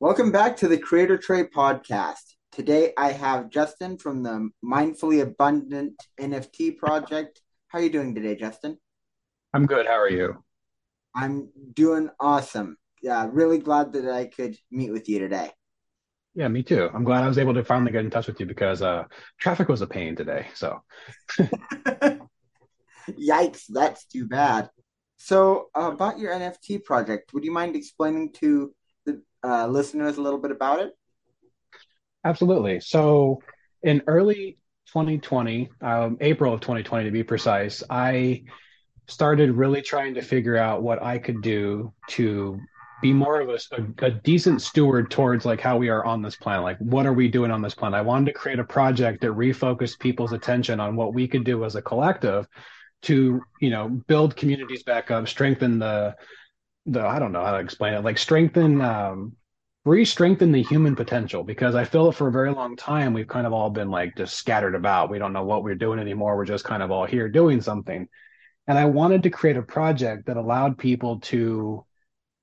Welcome back to the Creator Tray Podcast. Today I have Justen from the Mindfully Abundant NFT project. How are you doing today, Justen? I'm good. How are you? I'm doing awesome. Yeah, really glad that I could meet with you today. Yeah, me too. I'm glad I was able to finally get in touch with you because uh, traffic was a pain today. So, yikes, that's too bad. So, uh, about your NFT project, would you mind explaining to uh, listeners a little bit about it? Absolutely. So, in early 2020, um, April of 2020 to be precise, I started really trying to figure out what I could do to be more of a, a, a, decent steward towards like how we are on this planet like what are we doing on this planet i wanted to create a project that refocused people's attention on what we could do as a collective to you know build communities back up strengthen the the I don't know how to explain it, like strengthen um re-strengthen the human potential because I feel for a very long time we've kind of all been like just scattered about. We don't know what we're doing anymore. We're just kind of all here doing something. And I wanted to create a project that allowed people to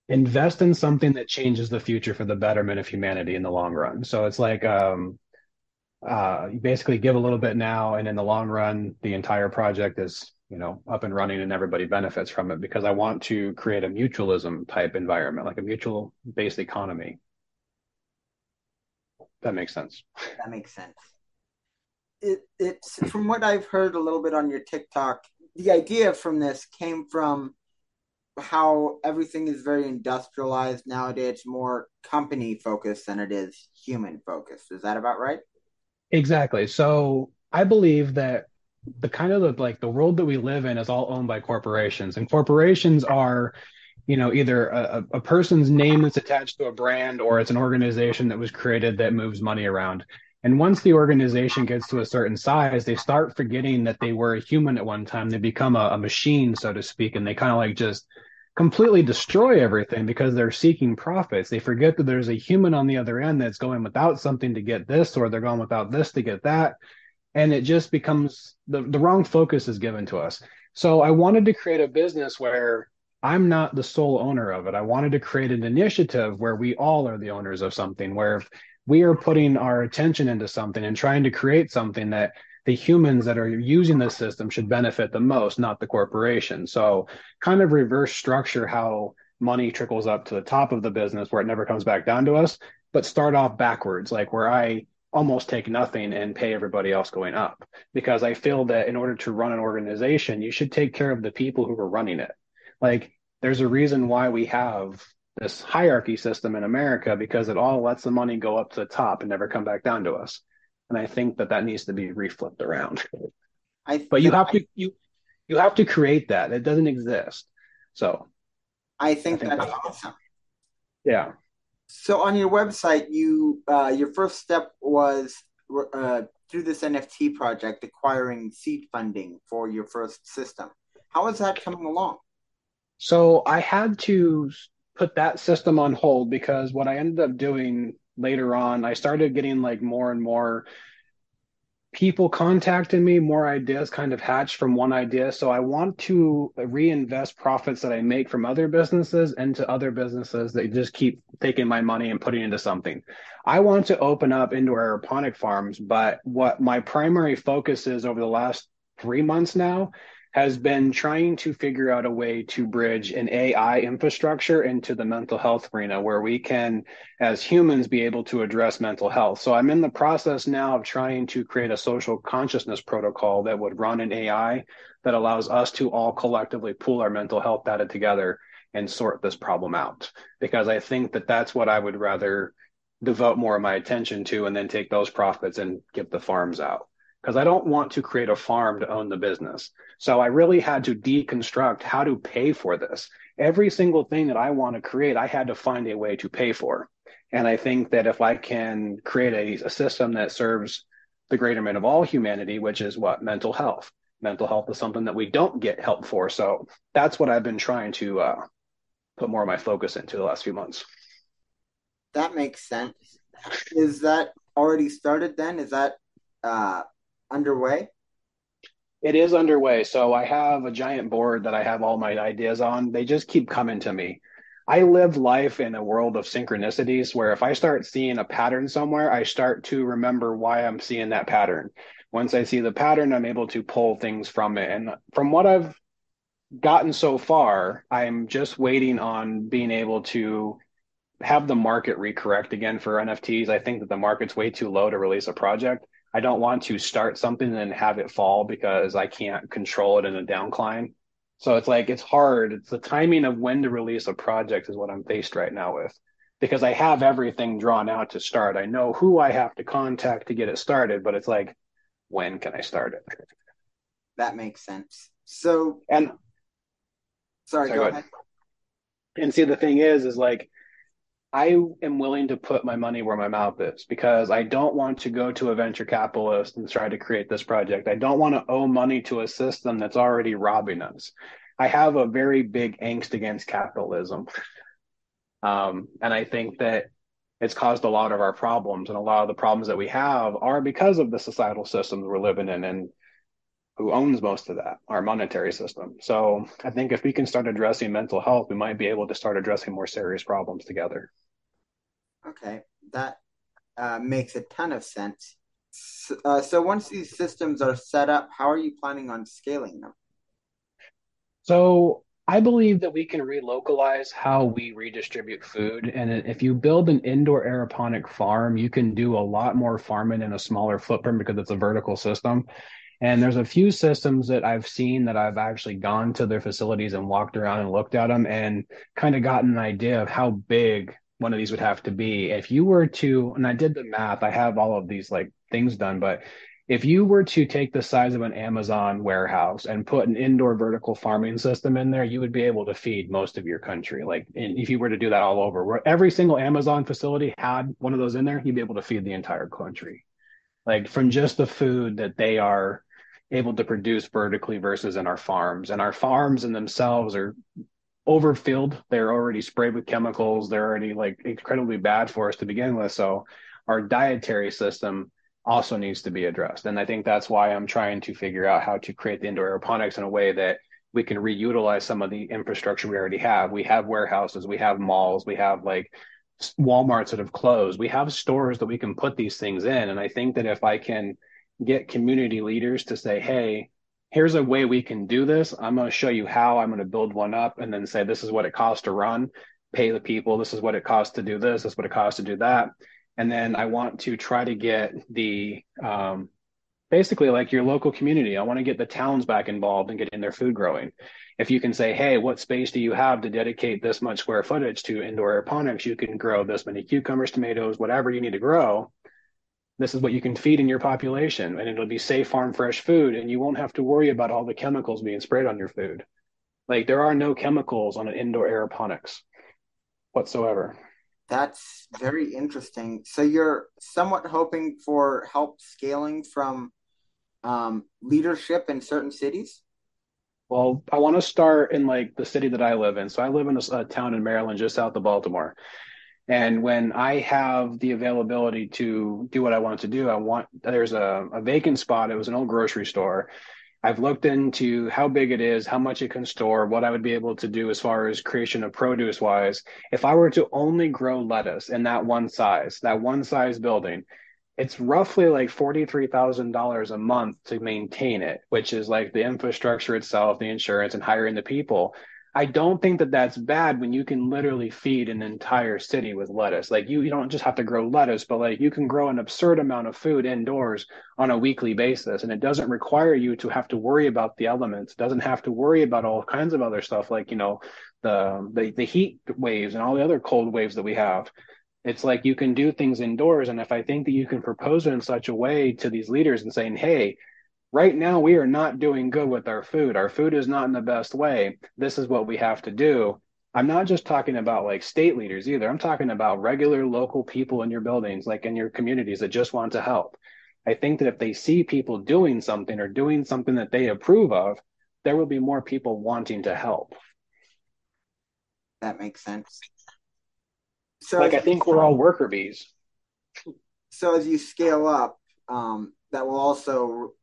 invest in something that changes the future for the betterment of humanity in the long run. So it's like um uh you basically give a little bit now and in the long run the entire project is you know up and running and everybody benefits from it because i want to create a mutualism type environment like a mutual based economy. That makes sense. That makes sense. It, it's from what i've heard a little bit on your tiktok the idea from this came from how everything is very industrialized nowadays it's more company focused than it is human focused. Is that about right? Exactly. So i believe that the kind of the, like the world that we live in is all owned by corporations and corporations are you know either a, a person's name that's attached to a brand or it's an organization that was created that moves money around. And once the organization gets to a certain size they start forgetting that they were a human at one time. They become a, a machine so to speak and they kind of like just completely destroy everything because they're seeking profits. They forget that there's a human on the other end that's going without something to get this or they're going without this to get that and it just becomes the, the wrong focus is given to us. So i wanted to create a business where i'm not the sole owner of it. I wanted to create an initiative where we all are the owners of something where we are putting our attention into something and trying to create something that the humans that are using the system should benefit the most not the corporation. So kind of reverse structure how money trickles up to the top of the business where it never comes back down to us but start off backwards. Like where i almost take nothing and pay everybody else going up because I feel that in order to run an organization, you should take care of the people who are running it. Like there's a reason why we have this hierarchy system in America because it all lets the money go up to the top and never come back down to us. And I think that that needs to be reflipped around. I, but you have I, to you you have to create that. It doesn't exist. So I think, I think that's awesome. Yeah. So on your website, you uh, your first step was uh, through this NFT project acquiring seed funding for your first system. How is that coming along? So I had to put that system on hold because what I ended up doing later on, I started getting like more and more people contacted me, more ideas kind of hatched from one idea. So I want to reinvest profits that I make from other businesses into other businesses that just keep taking my money and putting into something. I want to open up indoor aeroponic farms, but what my primary focus is over the last three months now has been trying to figure out a way to bridge an AI infrastructure into the mental health arena where we can, as humans, be able to address mental health. So I'm in the process now of trying to create a social consciousness protocol that would run an AI that allows us to all collectively pool our mental health data together and sort this problem out. Because I think that that's what I would rather devote more of my attention to and then take those profits and give the farms out because I don't want to create a farm to own the business. So I really had to deconstruct how to pay for this. Every single thing that I want to create, I had to find a way to pay for. And I think that if I can create a, a system that serves the greater greaterment of all humanity, which is what mental health. Mental health is something that we don't get help for. So that's what I've been trying to uh, put more of my focus into the last few months. That makes sense. Is that already started then? Is that uh, underway? It is underway. So I have a giant board that I have all my ideas on. They just keep coming to me. I live life in a world of synchronicities where if I start seeing a pattern somewhere, I start to remember why I'm seeing that pattern. Once I see the pattern, I'm able to pull things from it. And from what I've gotten so far, I'm just waiting on being able to have the market recorrect again for NFTs. I think that the market's way too low to release a project. I don't want to start something and have it fall because I can't control it in a downcline. So it's like it's hard. It's the timing of when to release a project is what I'm faced right now with. Because I have everything drawn out to start. I know who I have to contact to get it started, but it's like, when can I start it? That makes sense. So and sorry, sorry go, go ahead. ahead. And see the thing is, is like I am willing to put my money where my mouth is because I don't want to go to a venture capitalist and try to create this project. I don't want to owe money to a system that's already robbing us. I have a very big angst against capitalism. Um, and I think that it's caused a lot of our problems and a lot of the problems that we have are because of the societal systems we're living in and who owns most of that our monetary system so i think if we can start addressing mental health we might be able to start addressing more serious problems together okay that uh, makes a ton of sense so, uh, so once these systems are set up how are you planning on scaling them so I believe that we can relocalize how we redistribute food. And if you build an indoor aeroponic farm, you can do a lot more farming in a smaller footprint because it's a vertical system. And there's a few systems that I've seen that I've actually gone to their facilities and walked around and looked at them and kind of gotten an idea of how big one of these would have to be. If you were to, and I did the math, I have all of these like things done, but if you were to take the size of an Amazon warehouse and put an indoor vertical farming system in there, you would be able to feed most of your country. Like, if you were to do that all over, where every single Amazon facility had one of those in there, you'd be able to feed the entire country. Like, from just the food that they are able to produce vertically versus in our farms. And our farms in themselves are overfilled. They're already sprayed with chemicals. They're already like incredibly bad for us to begin with. So, our dietary system also needs to be addressed. And I think that's why I'm trying to figure out how to create the indoor aeroponics in a way that we can reutilize some of the infrastructure we already have. We have warehouses, we have malls, we have like Walmarts that have closed. We have stores that we can put these things in. And I think that if I can get community leaders to say, hey, here's a way we can do this. I'm going to show you how. I'm going to build one up and then say, this is what it costs to run, pay the people. This is what it costs to do this. This is what it costs to do that and then I want to try to get the um, basically like your local community. I want to get the towns back involved and getting their food growing. If you can say, hey, what space do you have to dedicate this much square footage to indoor aeroponics? You can grow this many cucumbers, tomatoes, whatever you need to grow. This is what you can feed in your population, and it'll be safe, farm fresh food, and you won't have to worry about all the chemicals being sprayed on your food. Like there are no chemicals on an indoor aeroponics whatsoever. That's very interesting. So you're somewhat hoping for help scaling from um, leadership in certain cities? Well, I want to start in like the city that I live in. So I live in a, a town in Maryland, just south of Baltimore. And when I have the availability to do what I want to do, I want there's a, a vacant spot. It was an old grocery store I've looked into how big it is, how much it can store, what I would be able to do as far as creation of produce wise. If I were to only grow lettuce in that one size, that one size building, it's roughly like $43,000 a month to maintain it, which is like the infrastructure itself, the insurance, and hiring the people. I don't think that that's bad when you can literally feed an entire city with lettuce. Like you, you don't just have to grow lettuce, but like you can grow an absurd amount of food indoors on a weekly basis. And it doesn't require you to have to worry about the elements. It doesn't have to worry about all kinds of other stuff like, you know, the, the, the heat waves and all the other cold waves that we have. It's like you can do things indoors. And if I think that you can propose it in such a way to these leaders and saying, Hey, right now we are not doing good with our food. Our food is not in the best way. This is what we have to do. I'm not just talking about like state leaders either. I'm talking about regular local people in your buildings, like in your communities that just want to help. I think that if they see people doing something or doing something that they approve of, there will be more people wanting to help. That makes sense. So like I think we're all worker bees. So as you scale up, um, that will also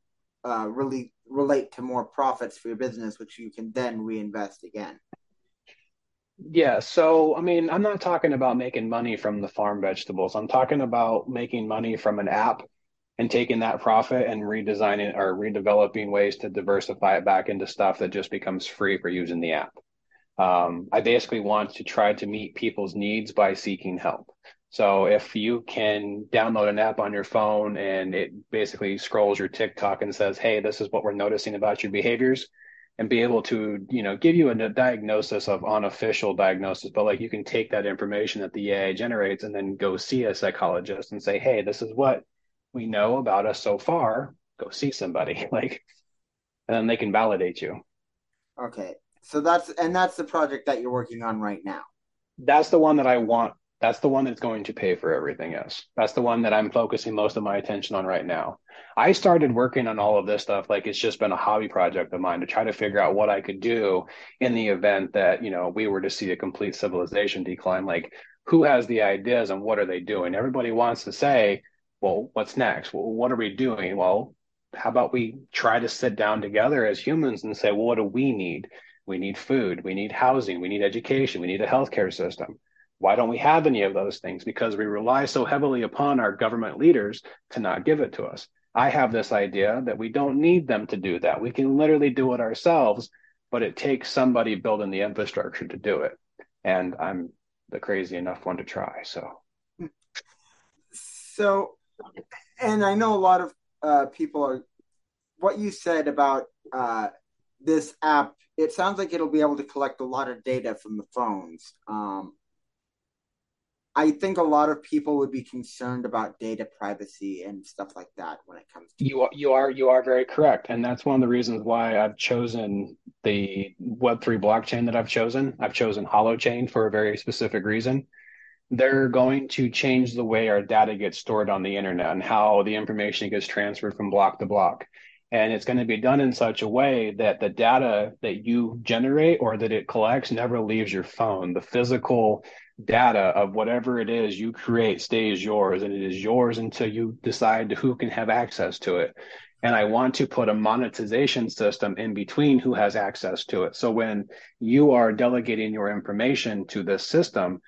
uh, really relate to more profits for your business, which you can then reinvest again. Yeah, so I mean, I'm not talking about making money from the farm vegetables. I'm talking about making money from an app and taking that profit and redesigning or redeveloping ways to diversify it back into stuff that just becomes free for using the app. Um, I basically want to try to meet people's needs by seeking help. So if you can download an app on your phone and it basically scrolls your TikTok and says, "Hey, this is what we're noticing about your behaviors," and be able to, you know, give you a diagnosis of unofficial diagnosis, but like you can take that information that the AI generates and then go see a psychologist and say, "Hey, this is what we know about us so far. Go see somebody." Like, and then they can validate you. Okay, so that's and that's the project that you're working on right now. That's the one that I want that's the one that's going to pay for everything else. That's the one that I'm focusing most of my attention on right now. I started working on all of this stuff like it's just been a hobby project of mine to try to figure out what I could do in the event that, you know, we were to see a complete civilization decline. Like, who has the ideas and what are they doing? Everybody wants to say, well, what's next? Well, what are we doing? Well, how about we try to sit down together as humans and say, well, what do we need? We need food, we need housing, we need education, we need a healthcare system why don't we have any of those things? Because we rely so heavily upon our government leaders to not give it to us. I have this idea that we don't need them to do that. We can literally do it ourselves, but it takes somebody building the infrastructure to do it. And I'm the crazy enough one to try. So, so, and I know a lot of uh, people are. What you said about uh, this app, it sounds like it'll be able to collect a lot of data from the phones. Um, I think a lot of people would be concerned about data privacy and stuff like that when it comes to you. Are, you are you are very correct, and that's one of the reasons why I've chosen the Web three blockchain that I've chosen. I've chosen Holochain for a very specific reason. They're going to change the way our data gets stored on the internet and how the information gets transferred from block to block. And it's going to be done in such a way that the data that you generate or that it collects never leaves your phone. The physical data of whatever it is you create stays yours and it is yours until you decide who can have access to it. And i want to put a monetization system in between who has access to it. So when you are delegating your information to this system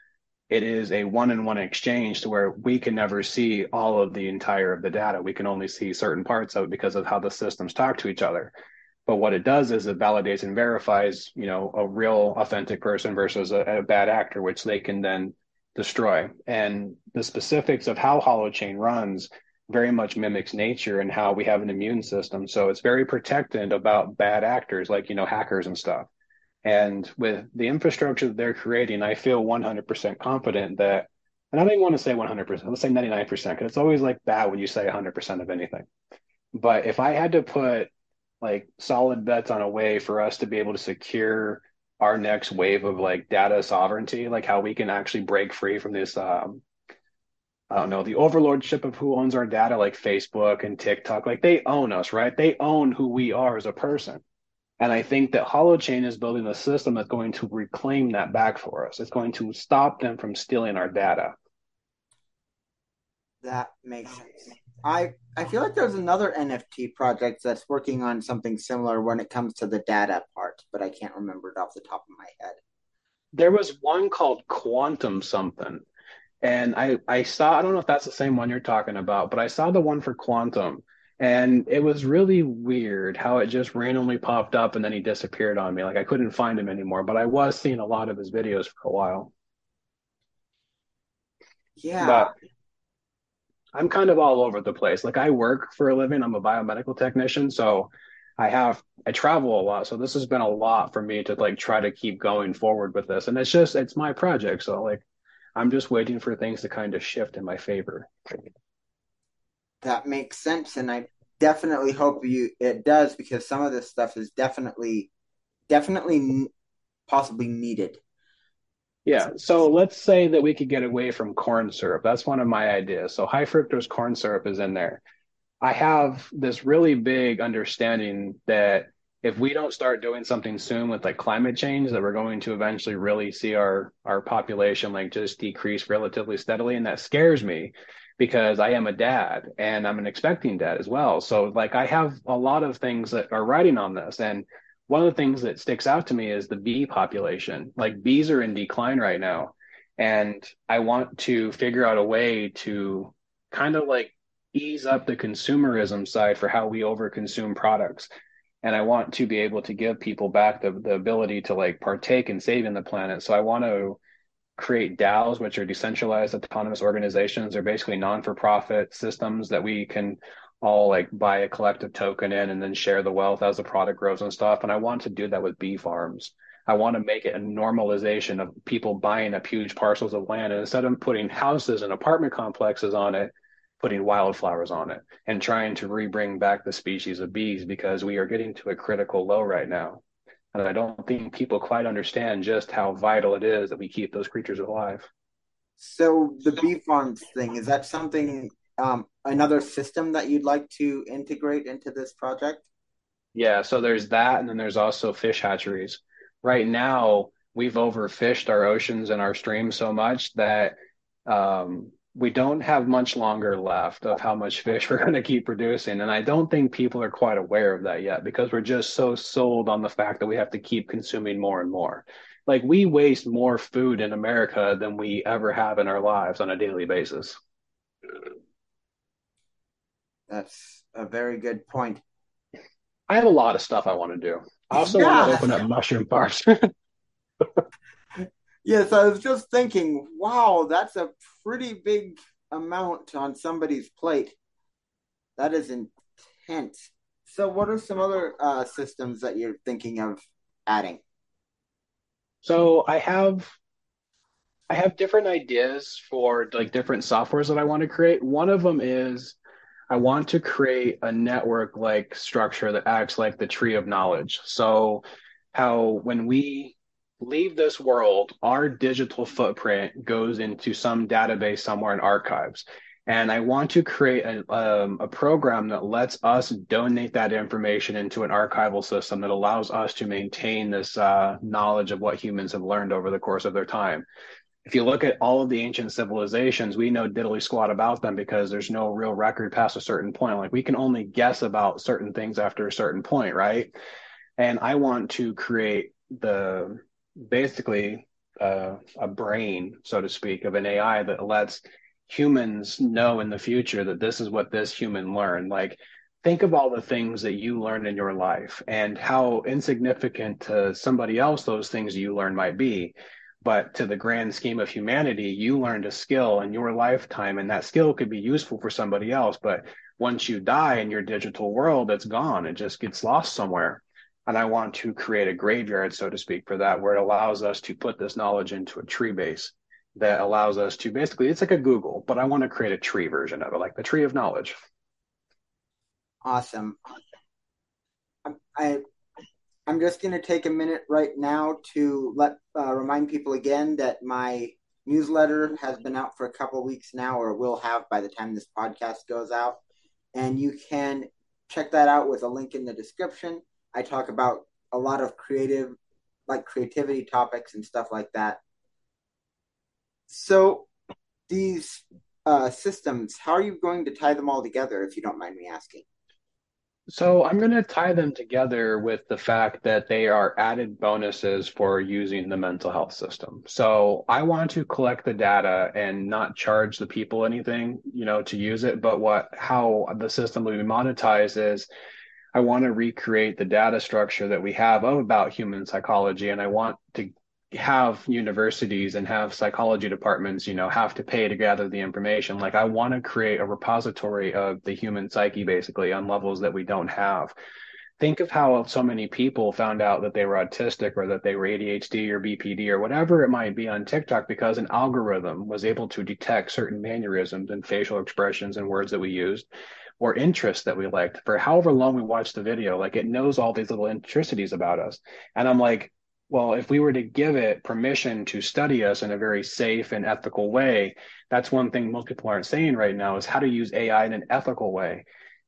it is a one-on-one exchange to where we can never see all of the entire of the data. We can only see certain parts of it because of how the systems talk to each other but what it does is it validates and verifies, you know, a real authentic person versus a, a bad actor, which they can then destroy. And the specifics of how Holochain runs very much mimics nature and how we have an immune system. So it's very protected about bad actors like, you know, hackers and stuff. And with the infrastructure that they're creating, I feel 100% confident that, and I don't even want to say 100%, let's say 99%, because it's always like bad when you say 100% of anything. But if I had to put like solid bets on a way for us to be able to secure our next wave of like data sovereignty, like how we can actually break free from this um, I don't know, the overlordship of who owns our data, like Facebook and TikTok, like they own us, right? They own who we are as a person. And I think that Holochain is building a system that's going to reclaim that back for us. It's going to stop them from stealing our data. That makes sense. I I feel like there's another NFT project that's working on something similar when it comes to the data part, but I can't remember it off the top of my head. There was one called Quantum something. And I, I saw, I don't know if that's the same one you're talking about, but I saw the one for Quantum. And it was really weird how it just randomly popped up and then he disappeared on me. Like I couldn't find him anymore, but I was seeing a lot of his videos for a while. Yeah. But I'm kind of all over the place. Like I work for a living. I'm a biomedical technician, so I have I travel a lot. So this has been a lot for me to like try to keep going forward with this. And it's just it's my project. So like I'm just waiting for things to kind of shift in my favor. That makes sense. And I definitely hope you it does because some of this stuff is definitely definitely possibly needed. Yeah. So let's say that we could get away from corn syrup. That's one of my ideas. So high fructose corn syrup is in there. I have this really big understanding that if we don't start doing something soon with like climate change, that we're going to eventually really see our our population like just decrease relatively steadily, and that scares me because I am a dad and I'm an expecting dad as well. So like I have a lot of things that are writing on this, and one of the things that sticks out to me is the bee population. Like bees are in decline right now, and I want to figure out a way to kind of like ease up the consumerism side for how we overconsume products. And I want to be able to give people back the, the ability to like partake in saving the planet. So I want to create DAOs, which are decentralized autonomous organizations. They're basically non-for-profit systems that we can all like buy a collective token in and then share the wealth as the product grows and stuff. And I want to do that with bee farms. I want to make it a normalization of people buying up huge parcels of land. And instead of putting houses and apartment complexes on it, putting wildflowers on it and trying to rebring back the species of bees because we are getting to a critical low right now. And I don't think people quite understand just how vital it is that we keep those creatures alive. So the bee farms thing, is that something um, another system that you'd like to integrate into this project? Yeah, so there's that, and then there's also fish hatcheries. Right now, we've overfished our oceans and our streams so much that um, we don't have much longer left of how much fish we're going to keep producing. And I don't think people are quite aware of that yet because we're just so sold on the fact that we have to keep consuming more and more. Like we waste more food in America than we ever have in our lives on a daily basis. That's a very good point. I have a lot of stuff I want to do. I also yeah. want to open up mushroom farms. Yes, I was just thinking, wow, that's a pretty big amount on somebody's plate. That is intense. So, what are some other uh, systems that you're thinking of adding? So, I have I have different ideas for like different softwares that I want to create. One of them is I want to create a network like structure that acts like the tree of knowledge. So, how when we leave this world, our digital footprint goes into some database somewhere in archives. And I want to create a, um, a program that lets us donate that information into an archival system that allows us to maintain this uh, knowledge of what humans have learned over the course of their time. If you look at all of the ancient civilizations, we know diddly squat about them because there's no real record past a certain point. Like we can only guess about certain things after a certain point, right? And I want to create the basically uh, a brain, so to speak, of an AI that lets humans know in the future that this is what this human learned. Like, think of all the things that you learned in your life and how insignificant to somebody else those things you learn might be. But to the grand scheme of humanity, you learned a skill in your lifetime, and that skill could be useful for somebody else. But once you die in your digital world, it's gone. It just gets lost somewhere. And I want to create a graveyard, so to speak, for that, where it allows us to put this knowledge into a tree base that allows us to basically, it's like a Google, but I want to create a tree version of it, like the tree of knowledge. Awesome. I, I'm just going to take a minute right now to let uh, remind people again that my newsletter has been out for a couple weeks now, or will have by the time this podcast goes out. And you can check that out with a link in the description. I talk about a lot of creative, like creativity topics and stuff like that. So, these uh, systems, how are you going to tie them all together, if you don't mind me asking? So I'm going to tie them together with the fact that they are added bonuses for using the mental health system. So I want to collect the data and not charge the people anything, you know, to use it. But what how the system will be monetized is I want to recreate the data structure that we have of about human psychology, and I want to have universities and have psychology departments, you know, have to pay to gather the information. Like I want to create a repository of the human psyche, basically, on levels that we don't have. Think of how so many people found out that they were autistic or that they were ADHD or BPD or whatever it might be on TikTok because an algorithm was able to detect certain mannerisms and facial expressions and words that we used or interests that we liked for however long we watched the video. Like it knows all these little intricacies about us. And I'm like, Well, if we were to give it permission to study us in a very safe and ethical way, that's one thing most people aren't saying right now is how to use AI in an ethical way.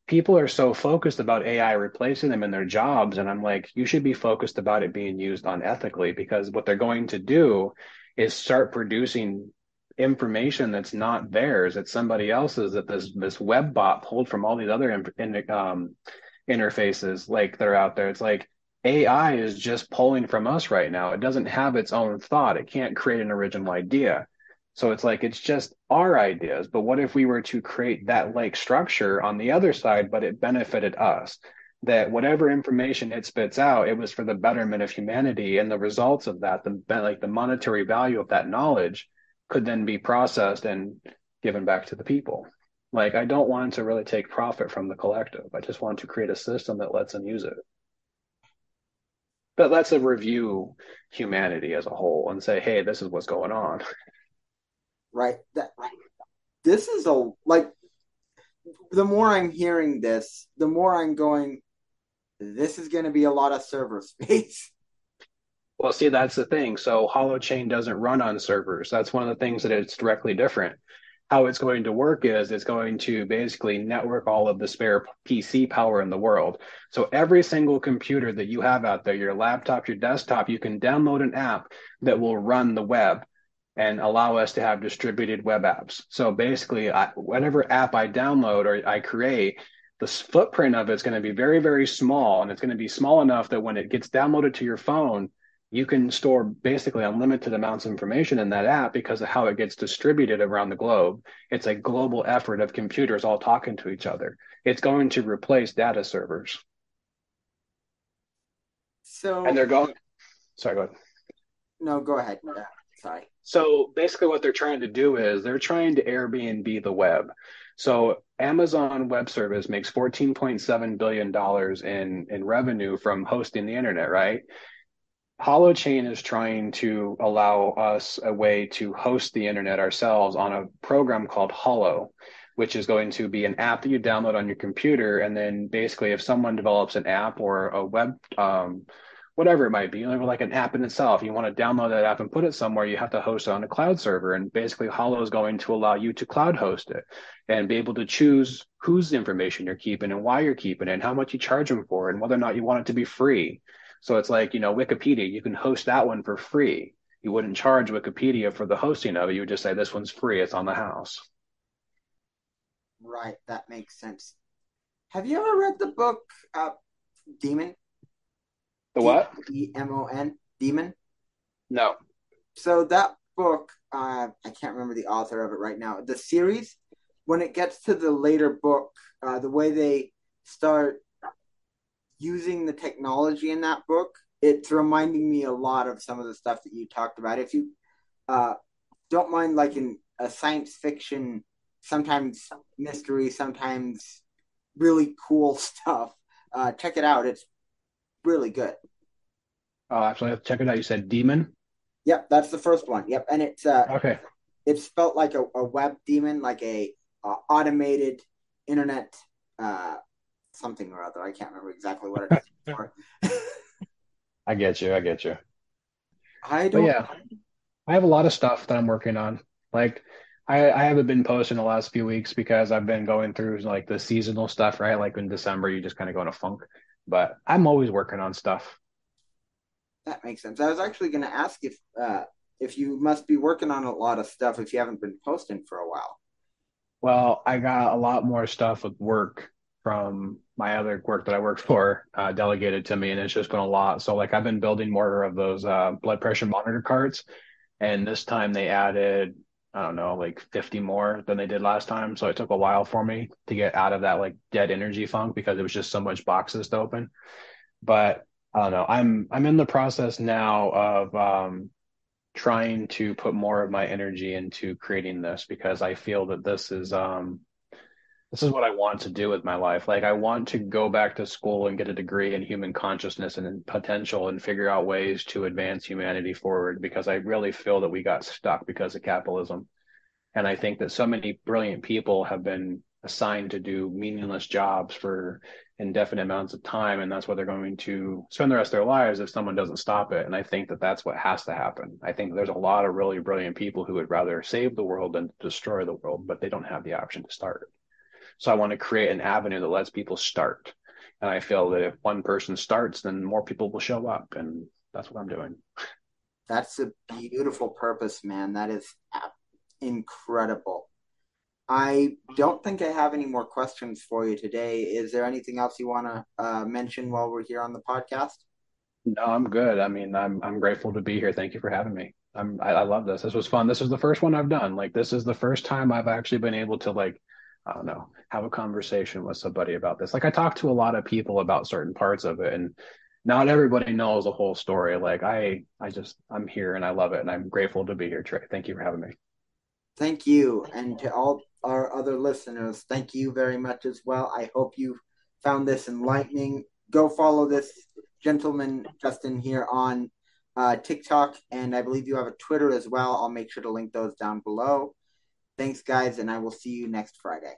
People are so focused about AI replacing them in their jobs. And I'm like, you should be focused about it being used unethically because what they're going to do is start producing information that's not theirs. It's somebody else's that this, this web bot pulled from all these other in, um, interfaces like that are out there. It's like, AI is just pulling from us right now. It doesn't have its own thought. It can't create an original idea. So it's like it's just our ideas. But what if we were to create that like structure on the other side, but it benefited us? That whatever information it spits out, it was for the betterment of humanity, and the results of that, the like the monetary value of that knowledge, could then be processed and given back to the people. Like I don't want to really take profit from the collective. I just want to create a system that lets them use it but let's uh, review humanity as a whole and say, hey, this is what's going on. Right. That this is a like the more I'm hearing this, the more I'm going, this is going to be a lot of server space. Well, see, that's the thing. So Holochain doesn't run on servers. That's one of the things that it's directly different how it's going to work is it's going to basically network all of the spare PC power in the world. So every single computer that you have out there, your laptop, your desktop, you can download an app that will run the web and allow us to have distributed web apps. So basically, I, whatever app I download or I create, the footprint of it's going to be very, very small. And it's going to be small enough that when it gets downloaded to your phone, you can store basically unlimited amounts of information in that app because of how it gets distributed around the globe. It's a global effort of computers all talking to each other. It's going to replace data servers. So, and they're going, sorry, go ahead. No, go ahead. Yeah, sorry. So basically, what they're trying to do is they're trying to Airbnb the web. So Amazon Web Service makes $14.7 billion in, in revenue from hosting the internet, right? Holochain is trying to allow us a way to host the internet ourselves on a program called Holo, which is going to be an app that you download on your computer. And then basically, if someone develops an app or a web, um, whatever it might be, like an app in itself, you want to download that app and put it somewhere, you have to host it on a cloud server. And basically, Holo is going to allow you to cloud host it and be able to choose whose information you're keeping and why you're keeping it and how much you charge them for and whether or not you want it to be free. So it's like, you know, Wikipedia, you can host that one for free. You wouldn't charge Wikipedia for the hosting of it. You would just say, this one's free. It's on the house. Right. That makes sense. Have you ever read the book uh, Daemon? The what? D M O N. Daemon? No. So that book, uh, I can't remember the author of it right now. The series, when it gets to the later book, uh, the way they start using the technology in that book, it's reminding me a lot of some of the stuff that you talked about. If you uh, don't mind, like in a science fiction, sometimes mystery, sometimes really cool stuff, uh, check it out. It's really good. Oh, actually, check it out. You said demon. Yep, that's the first one. Yep, and it's uh, okay. It's spelt like a, a web demon, like a uh, automated internet uh, something or other. I can't remember exactly what it is for. I get you. I get you. I don't. But yeah, I have a lot of stuff that I'm working on. Like, I, I haven't been posting the last few weeks because I've been going through like the seasonal stuff, right? Like in December, you just kind of go in a funk. But I'm always working on stuff. That makes sense. I was actually going to ask if uh, if you must be working on a lot of stuff if you haven't been posting for a while. Well, I got a lot more stuff with work from my other work that I work for uh, delegated to me, and it's just been a lot. So like I've been building more of those uh, blood pressure monitor cards, and this time they added I don't know like 50 more than they did last time. So it took a while for me to get out of that like dead energy funk because it was just so much boxes to open. But I don't know. I'm I'm in the process now of um, trying to put more of my energy into creating this because I feel that this is um, this is what I want to do with my life. Like I want to go back to school and get a degree in human consciousness and potential and figure out ways to advance humanity forward because I really feel that we got stuck because of capitalism. And I think that so many brilliant people have been assigned to do meaningless jobs for indefinite amounts of time and that's what they're going to spend the rest of their lives if someone doesn't stop it and i think that that's what has to happen i think there's a lot of really brilliant people who would rather save the world than destroy the world but they don't have the option to start so i want to create an avenue that lets people start and i feel that if one person starts then more people will show up and that's what i'm doing that's a beautiful purpose man that is incredible I don't think I have any more questions for you today. Is there anything else you want to uh, mention while we're here on the podcast? No, I'm good. I mean, I'm I'm grateful to be here. Thank you for having me. I'm I, I love this. This was fun. This is the first one I've done. Like this is the first time I've actually been able to like I don't know have a conversation with somebody about this. Like I talk to a lot of people about certain parts of it, and not everybody knows the whole story. Like I I just I'm here and I love it, and I'm grateful to be here. Trey, thank you for having me. Thank you, and to all our other listeners, thank you very much as well. I hope you found this enlightening. Go follow this gentleman, Justen, here on uh, TikTok, and I believe you have a Twitter as well. I'll make sure to link those down below. Thanks, guys, and I will see you next Friday.